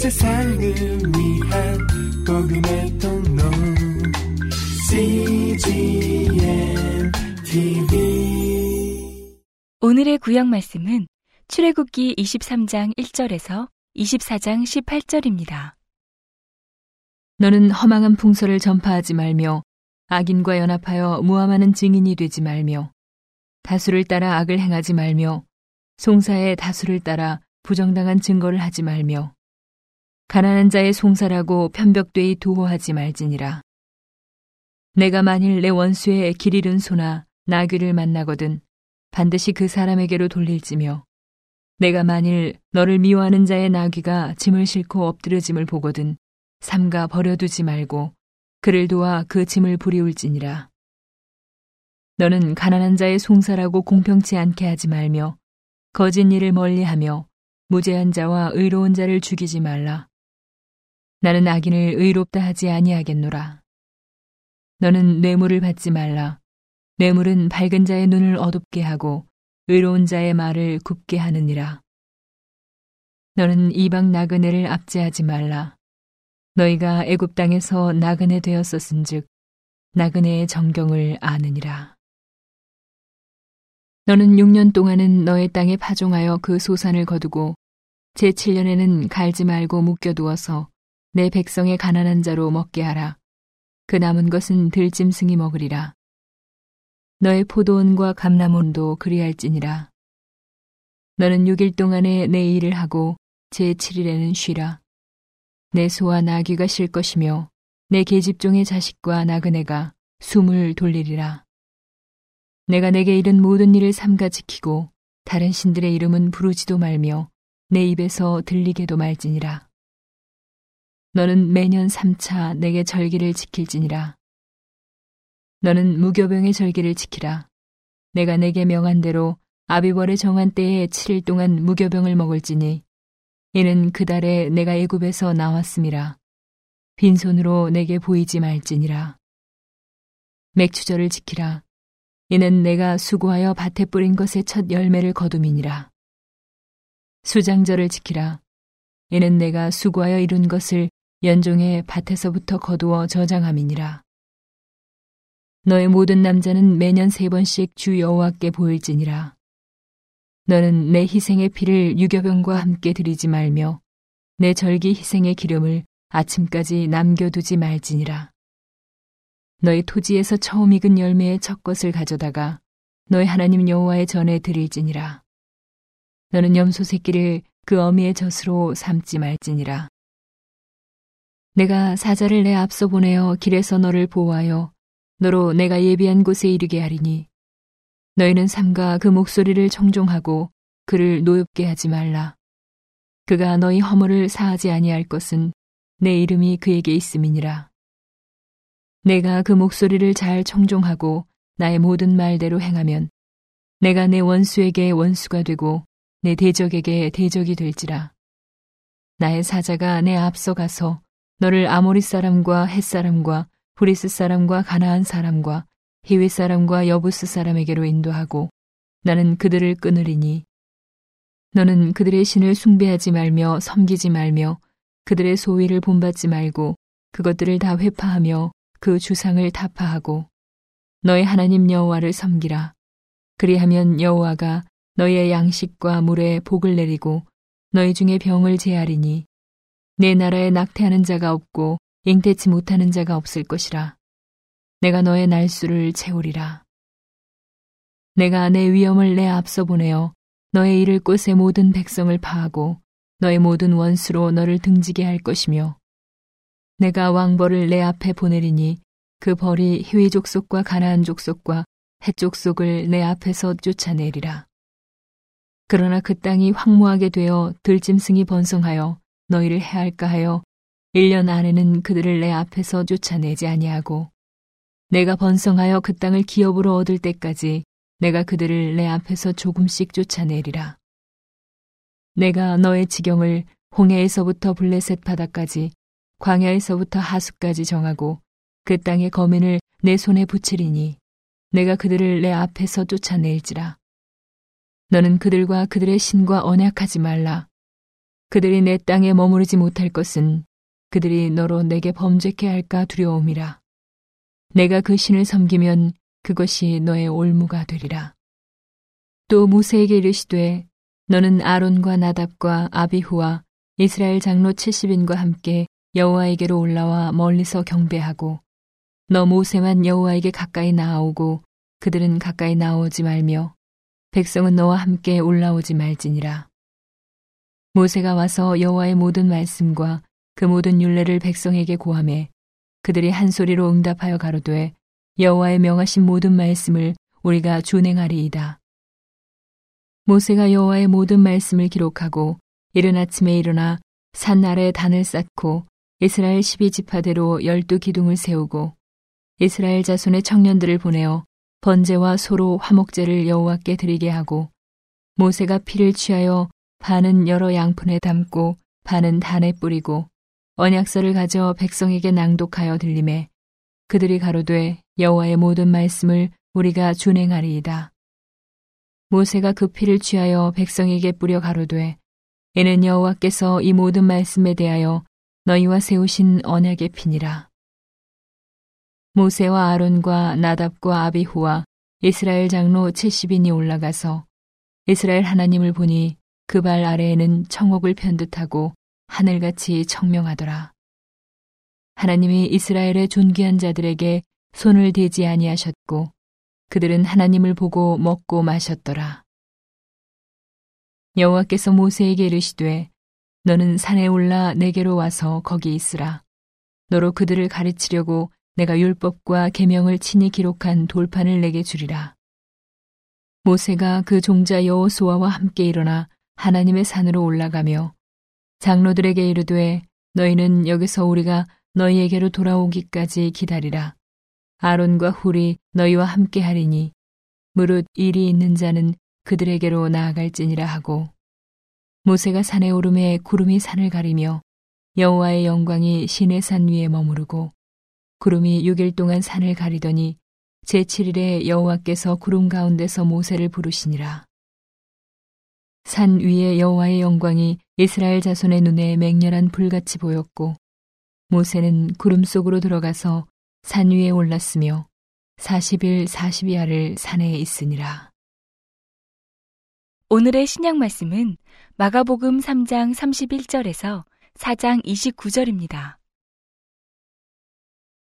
세상을 위한 복음의 통로 CGM TV 오늘의 구약 말씀은 출애굽기 23장 1절에서 24장 18절입니다. 너는 허망한 풍설을 전파하지 말며 악인과 연합하여 무함하는 증인이 되지 말며 다수를 따라 악을 행하지 말며 송사의 다수를 따라 부정당한 증거를 하지 말며 가난한 자의 송사라고 편벽되이 도호하지 말지니라. 내가 만일 내 원수의 길 잃은 소나 나귀를 만나거든 반드시 그 사람에게로 돌릴지며 내가 만일 너를 미워하는 자의 나귀가 짐을 싣고 엎드려짐을 보거든 삼가 버려두지 말고 그를 도와 그 짐을 부리울지니라. 너는 가난한 자의 송사라고 공평치 않게 하지 말며 거짓 일을 멀리하며 무죄한 자와 의로운 자를 죽이지 말라. 나는 악인을 의롭다 하지 아니하겠노라. 너는 뇌물을 받지 말라. 뇌물은 밝은 자의 눈을 어둡게 하고 의로운 자의 말을 굽게 하느니라. 너는 이방 나그네를 압제하지 말라. 너희가 애굽 땅에서 나그네 되었었은즉 나그네의 정경을 아느니라. 너는 6년 동안은 너의 땅에 파종하여 그 소산을 거두고 제7년에는 갈지 말고 묶여두어서 내 백성의 가난한 자로 먹게 하라. 그 남은 것은 들짐승이 먹으리라. 너의 포도원과 감람원도 그리할지니라. 너는 6일 동안에 내 일을 하고 제7일에는 쉬라. 내 소와 나귀가 쉴 것이며 내 계집종의 자식과 나그네가 숨을 돌리리라. 내가 내게 이른 모든 일을 삼가 지키고 다른 신들의 이름은 부르지도 말며 내 입에서 들리게도 말지니라. 너는 매년 삼차 내게 절기를 지킬지니라. 너는 무교병의 절기를 지키라. 내가 내게 명한 대로 아비월에 정한 때에 7일 동안 무교병을 먹을지니 이는 그 달에 내가 애굽에서 나왔음이라. 빈손으로 내게 보이지 말지니라. 맥추절을 지키라. 이는 내가 수고하여 밭에 뿌린 것의 첫 열매를 거둠이니라. 수장절을 지키라. 이는 내가 수고하여 이룬 것을 연종의 밭에서부터 거두어 저장함이니라. 너의 모든 남자는 매년 세 번씩 주 여호와께 보일지니라. 너는 내 희생의 피를 유교병과 함께 드리지 말며 내 절기 희생의 기름을 아침까지 남겨두지 말지니라. 너희 토지에서 처음 익은 열매의 첫 것을 가져다가 너희 하나님 여호와의 전에 드릴지니라. 너는 염소 새끼를 그 어미의 젖으로 삼지 말지니라. 내가 사자를 내 앞서 보내어 길에서 너를 보호하여 너로 내가 예비한 곳에 이르게 하리니 너희는 삼가 그 목소리를 청종하고 그를 노엽게 하지 말라. 그가 너희 허물을 사하지 아니할 것은 내 이름이 그에게 있음이니라. 내가 그 목소리를 잘 청종하고 나의 모든 말대로 행하면 내가 내 원수에게 원수가 되고 내 대적에게 대적이 될지라. 나의 사자가 내 앞서 가서 너를 아모리 사람과 햇 사람과 브리스 사람과 가나안 사람과 히위 사람과 여부스 사람에게로 인도하고 나는 그들을 끊으리니. 너는 그들의 신을 숭배하지 말며 섬기지 말며 그들의 소위를 본받지 말고 그것들을 다 훼파하며 그 주상을 타파하고 너의 하나님 여호와를 섬기라. 그리하면 여호와가 너희의 양식과 물에 복을 내리고 너희 중에 병을 제하리니 내 나라에 낙태하는 자가 없고 잉태치 못하는 자가 없을 것이라. 내가 너의 날수를 채우리라. 내가 내 위엄을 내 앞서 보내어 너의 이를 곳의 모든 백성을 파하고 너의 모든 원수로 너를 등지게 할 것이며 내가 왕벌을 내 앞에 보내리니 그 벌이 희위 족속과 가나안 족속과 헷 족속을 내 앞에서 쫓아내리라. 그러나 그 땅이 황무하게 되어 들짐승이 번성하여 너희를 해할까 하여 1년 안에는 그들을 내 앞에서 쫓아내지 아니하고 내가 번성하여 그 땅을 기업으로 얻을 때까지 내가 그들을 내 앞에서 조금씩 쫓아내리라. 내가 너의 지경을 홍해에서부터 블레셋 바다까지 광야에서부터 하수까지 정하고 그 땅의 거민을 내 손에 붙이리니 내가 그들을 내 앞에서 쫓아낼지라. 너는 그들과 그들의 신과 언약하지 말라. 그들이 내 땅에 머무르지 못할 것은 그들이 너로 내게 범죄케 할까 두려움이라. 내가 그 신을 섬기면 그것이 너의 올무가 되리라. 또 모세에게 이르시되 너는 아론과 나답과 아비후와 이스라엘 장로 70인과 함께 여호와에게로 올라와 멀리서 경배하고 너 모세만 여호와에게 가까이 나아오고 그들은 가까이 나오지 말며 백성은 너와 함께 올라오지 말지니라. 모세가 와서 여호와의 모든 말씀과 그 모든 율례를 백성에게 고함해 그들이 한 소리로 응답하여 가로되 여호와의 명하신 모든 말씀을 우리가 준행하리이다. 모세가 여호와의 모든 말씀을 기록하고 이른 아침에 일어나 산 아래 단을 쌓고 이스라엘 12지파대로 열두 기둥을 세우고 이스라엘 자손의 청년들을 보내어 번제와 소로 화목제를 여호와께 드리게 하고 모세가 피를 취하여 반은 여러 양푼에 담고 반은 단에 뿌리고 언약서를 가져 백성에게 낭독하여 들림에 그들이 가로되 여호와의 모든 말씀을 우리가 준행하리이다. 모세가 그 피를 취하여 백성에게 뿌려 가로되 이는 여호와께서 이 모든 말씀에 대하여 너희와 세우신 언약의 피니라. 모세와 아론과 나답과 아비후와 이스라엘 장로 70인이 올라가서 이스라엘 하나님을 보니 그 발 아래에는 청옥을 편 듯하고 하늘같이 청명하더라. 하나님이 이스라엘의 존귀한 자들에게 손을 대지 아니하셨고 그들은 하나님을 보고 먹고 마셨더라. 여호와께서 모세에게 이르시되 너는 산에 올라 내게로 와서 거기 있으라. 너로 그들을 가르치려고 내가 율법과 계명을 친히 기록한 돌판을 내게 주리라. 모세가 그 종자 여호수아와 함께 일어나 하나님의 산으로 올라가며 장로들에게 이르되 너희는 여기서 우리가 너희에게로 돌아오기까지 기다리라. 아론과 훌이 너희와 함께 하리니 무릇 일이 있는 자는 그들에게로 나아갈지니라 하고 모세가 산에 오름에 구름이 산을 가리며 여호와의 영광이 신의 산 위에 머무르고 구름이 6일 동안 산을 가리더니 제7일에 여호와께서 구름 가운데서 모세를 부르시니라. 산 위에 여호와의 영광이 이스라엘 자손의 눈에 맹렬한 불같이 보였고 모세는 구름 속으로 들어가서 산 위에 올랐으며 40일 40야를 산에 있으니라. 오늘의 신약 말씀은 마가복음 3장 31절에서 4장 29절입니다.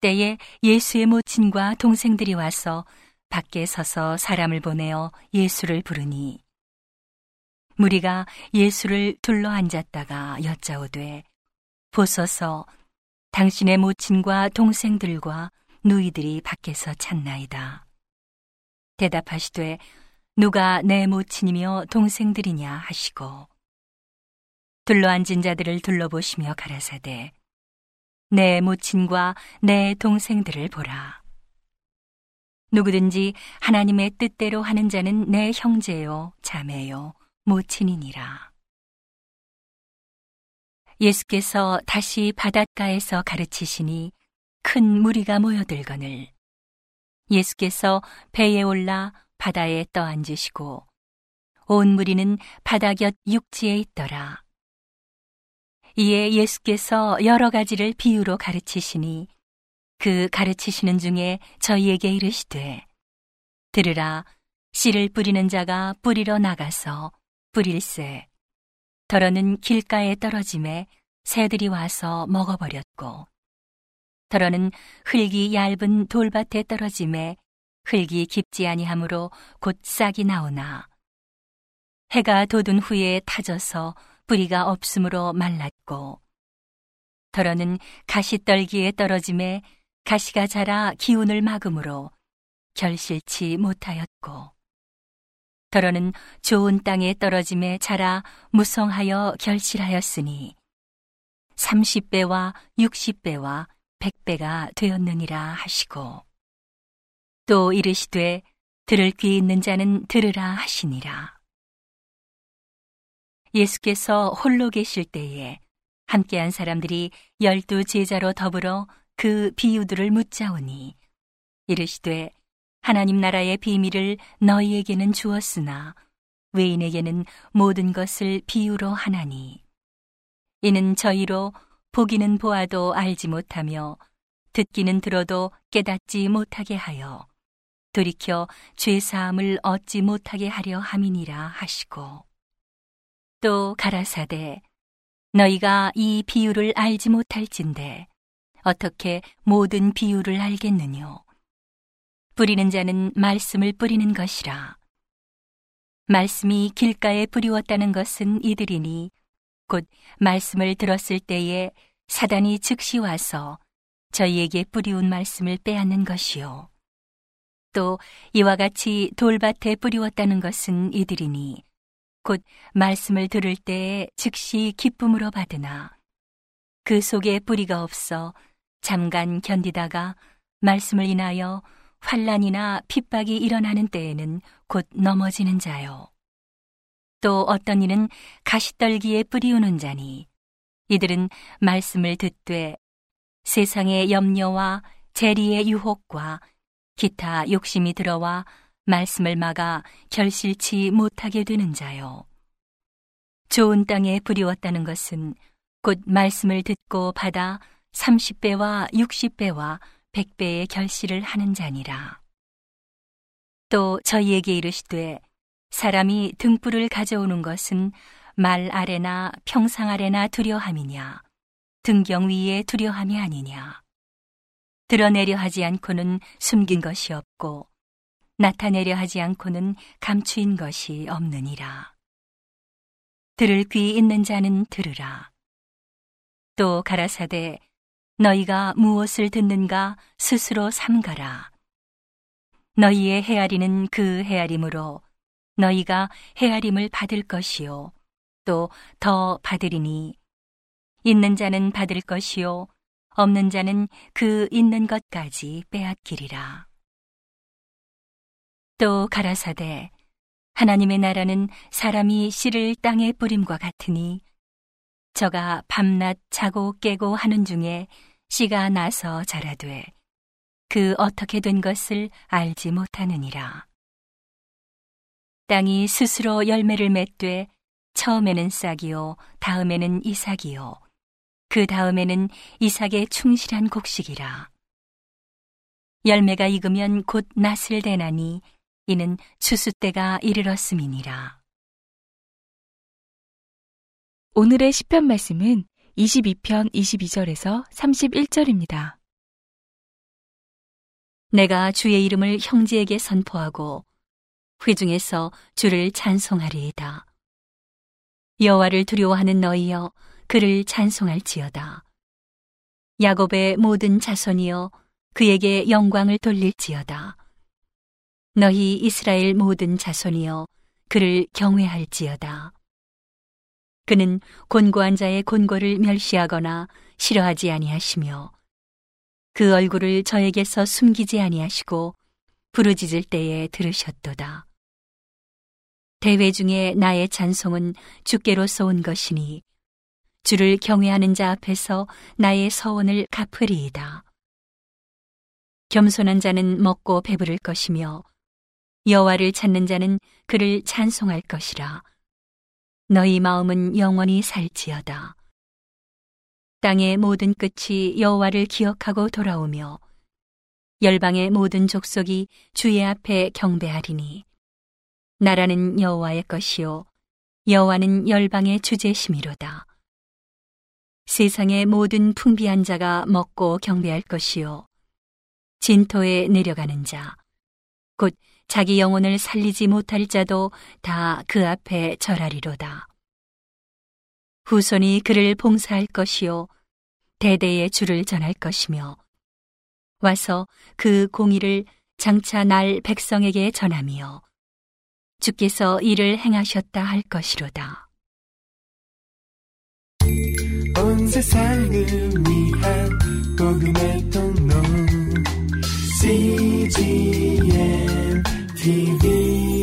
때에 예수의 모친과 동생들이 와서 밖에 서서 사람을 보내어 예수를 부르니 무리가 예수를 둘러 앉았다가 여짜오되 보소서 당신의 모친과 동생들과 누이들이 밖에서 찾나이다. 대답하시되 누가 내 모친이며 동생들이냐 하시고 둘러앉은 자들을 둘러보시며 가라사대 내 모친과 내 동생들을 보라. 누구든지 하나님의 뜻대로 하는 자는 내 형제요, 자매요, 모친이니라. 예수께서 다시 바닷가에서 가르치시니 큰 무리가 모여들거늘 예수께서 배에 올라 바다에 떠앉으시고 온 무리는 바다 곁 육지에 있더라. 이에 예수께서 여러 가지를 비유로 가르치시니 그 가르치시는 중에 저희에게 이르시되 들으라 씨를 뿌리는 자가 뿌리러 나가서 뿌릴새 더러는 길가에 떨어짐에 새들이 와서 먹어버렸고 더러는 흙이 얇은 돌밭에 떨어짐에 흙이 깊지 아니하므로 곧 싹이 나오나 해가 돋은 후에 타져서 뿌리가 없으므로 말랐고 더러는 가시떨기에 떨어짐에 가시가 자라 기운을 막음으로 결실치 못하였고 더러는 좋은 땅에 떨어짐에 자라 무성하여 결실하였으니 30배와 60배와 100배가 되었느니라 하시고 또 이르시되 들을 귀 있는 자는 들으라 하시니라. 예수께서 홀로 계실 때에 함께한 사람들이 열두 제자로 더불어 그 비유들을 묻자오니 이르시되 하나님 나라의 비밀을 너희에게는 주었으나 외인에게는 모든 것을 비유로 하나니. 이는 저희로 보기는 보아도 알지 못하며 듣기는 들어도 깨닫지 못하게 하여 돌이켜 죄 사함을 얻지 못하게 하려 함이니라 하시고. 또 가라사대 너희가 이 비유를 알지 못할진대 어떻게 모든 비유를 알겠느뇨 뿌리는 자는 말씀을 뿌리는 것이라 말씀이 길가에 뿌리웠다는 것은 이들이니 곧 말씀을 들었을 때에 사단이 즉시 와서 저희에게 뿌리운 말씀을 빼앗는 것이요. 또 이와 같이 돌밭에 뿌리웠다는 것은 이들이니 곧 말씀을 들을 때에 즉시 기쁨으로 받으나 그 속에 뿌리가 없어 잠깐 견디다가 말씀을 인하여 환란이나 핍박이 일어나는 때에는 곧 넘어지는 자요. 또 어떤 이는 가시떨기에 뿌리우는 자니 이들은 말씀을 듣되 세상의 염려와 재리의 유혹과 기타 욕심이 들어와 말씀을 막아 결실치 못하게 되는 자요. 좋은 땅에 뿌리웠다는 것은 곧 말씀을 듣고 받아 30배와 60배와 100배의 결실을 하는 자니라. 또 저희에게 이르시되 사람이 등불을 가져오는 것은 말 아래나 평상 아래나 두려함이냐 등경 위에 두려함이 아니냐. 드러내려 하지 않고는 숨긴 것이 없고 나타내려 하지 않고는 감추인 것이 없느니라. 들을 귀 있는 자는 들으라. 또 가라사대 너희가 무엇을 듣는가 스스로 삼가라. 너희의 헤아리는 그 헤아림으로 너희가 헤아림을 받을 것이요. 또 더 받으리니. 있는 자는 받을 것이요. 없는 자는 그 있는 것까지 빼앗기리라. 또 가라사대 하나님의 나라는 사람이 씨를 땅에 뿌림과 같으니 저가 밤낮 자고 깨고 하는 중에 씨가 나서 자라되 그 어떻게 된 것을 알지 못하느니라. 땅이 스스로 열매를 맺되 처음에는 싹이요 다음에는 이삭이요. 그 다음에는 이삭의 충실한 곡식이라. 열매가 익으면 곧 낫을 대나니 이는 추수 때가 이르렀음이니라 오늘의 시편 말씀은 22편 22절에서 31절입니다. 내가 주의 이름을 형제에게 선포하고 회중에서 주를 찬송하리이다. 여호와를 두려워하는 너희여 그를 찬송할지어다. 야곱의 모든 자손이여 그에게 영광을 돌릴지어다. 너희 이스라엘 모든 자손이여 그를 경외할지어다. 그는 곤고한 자의 곤고를 멸시하거나 싫어하지 아니하시며 그 얼굴을 저에게서 숨기지 아니하시고 부르짖을 때에 들으셨도다. 대회 중에 나의 찬송은 주께로서 온 것이니 주를 경외하는 자 앞에서 나의 서원을 갚으리이다. 겸손한 자는 먹고 배부를 것이며 여호와를 찾는 자는 그를 찬송할 것이라. 너희 마음은 영원히 살지어다. 땅의 모든 끝이 여호와를 기억하고 돌아오며 열방의 모든 족속이 주의 앞에 경배하리니 나라는 여호와의 것이요 여호와는 열방의 주제심이로다. 세상의 모든 풍비한 자가 먹고 경배할 것이요 진토에 내려가는 자, 곧 자기 영혼을 살리지 못할 자도 다 그 앞에 절하리로다. 후손이 그를 봉사할 것이요 대대의 주를 전할 것이며 와서 그 공의를 장차 날 백성에게 전하며 주께서 이를 행하셨다 할 것이로다. CGM TV.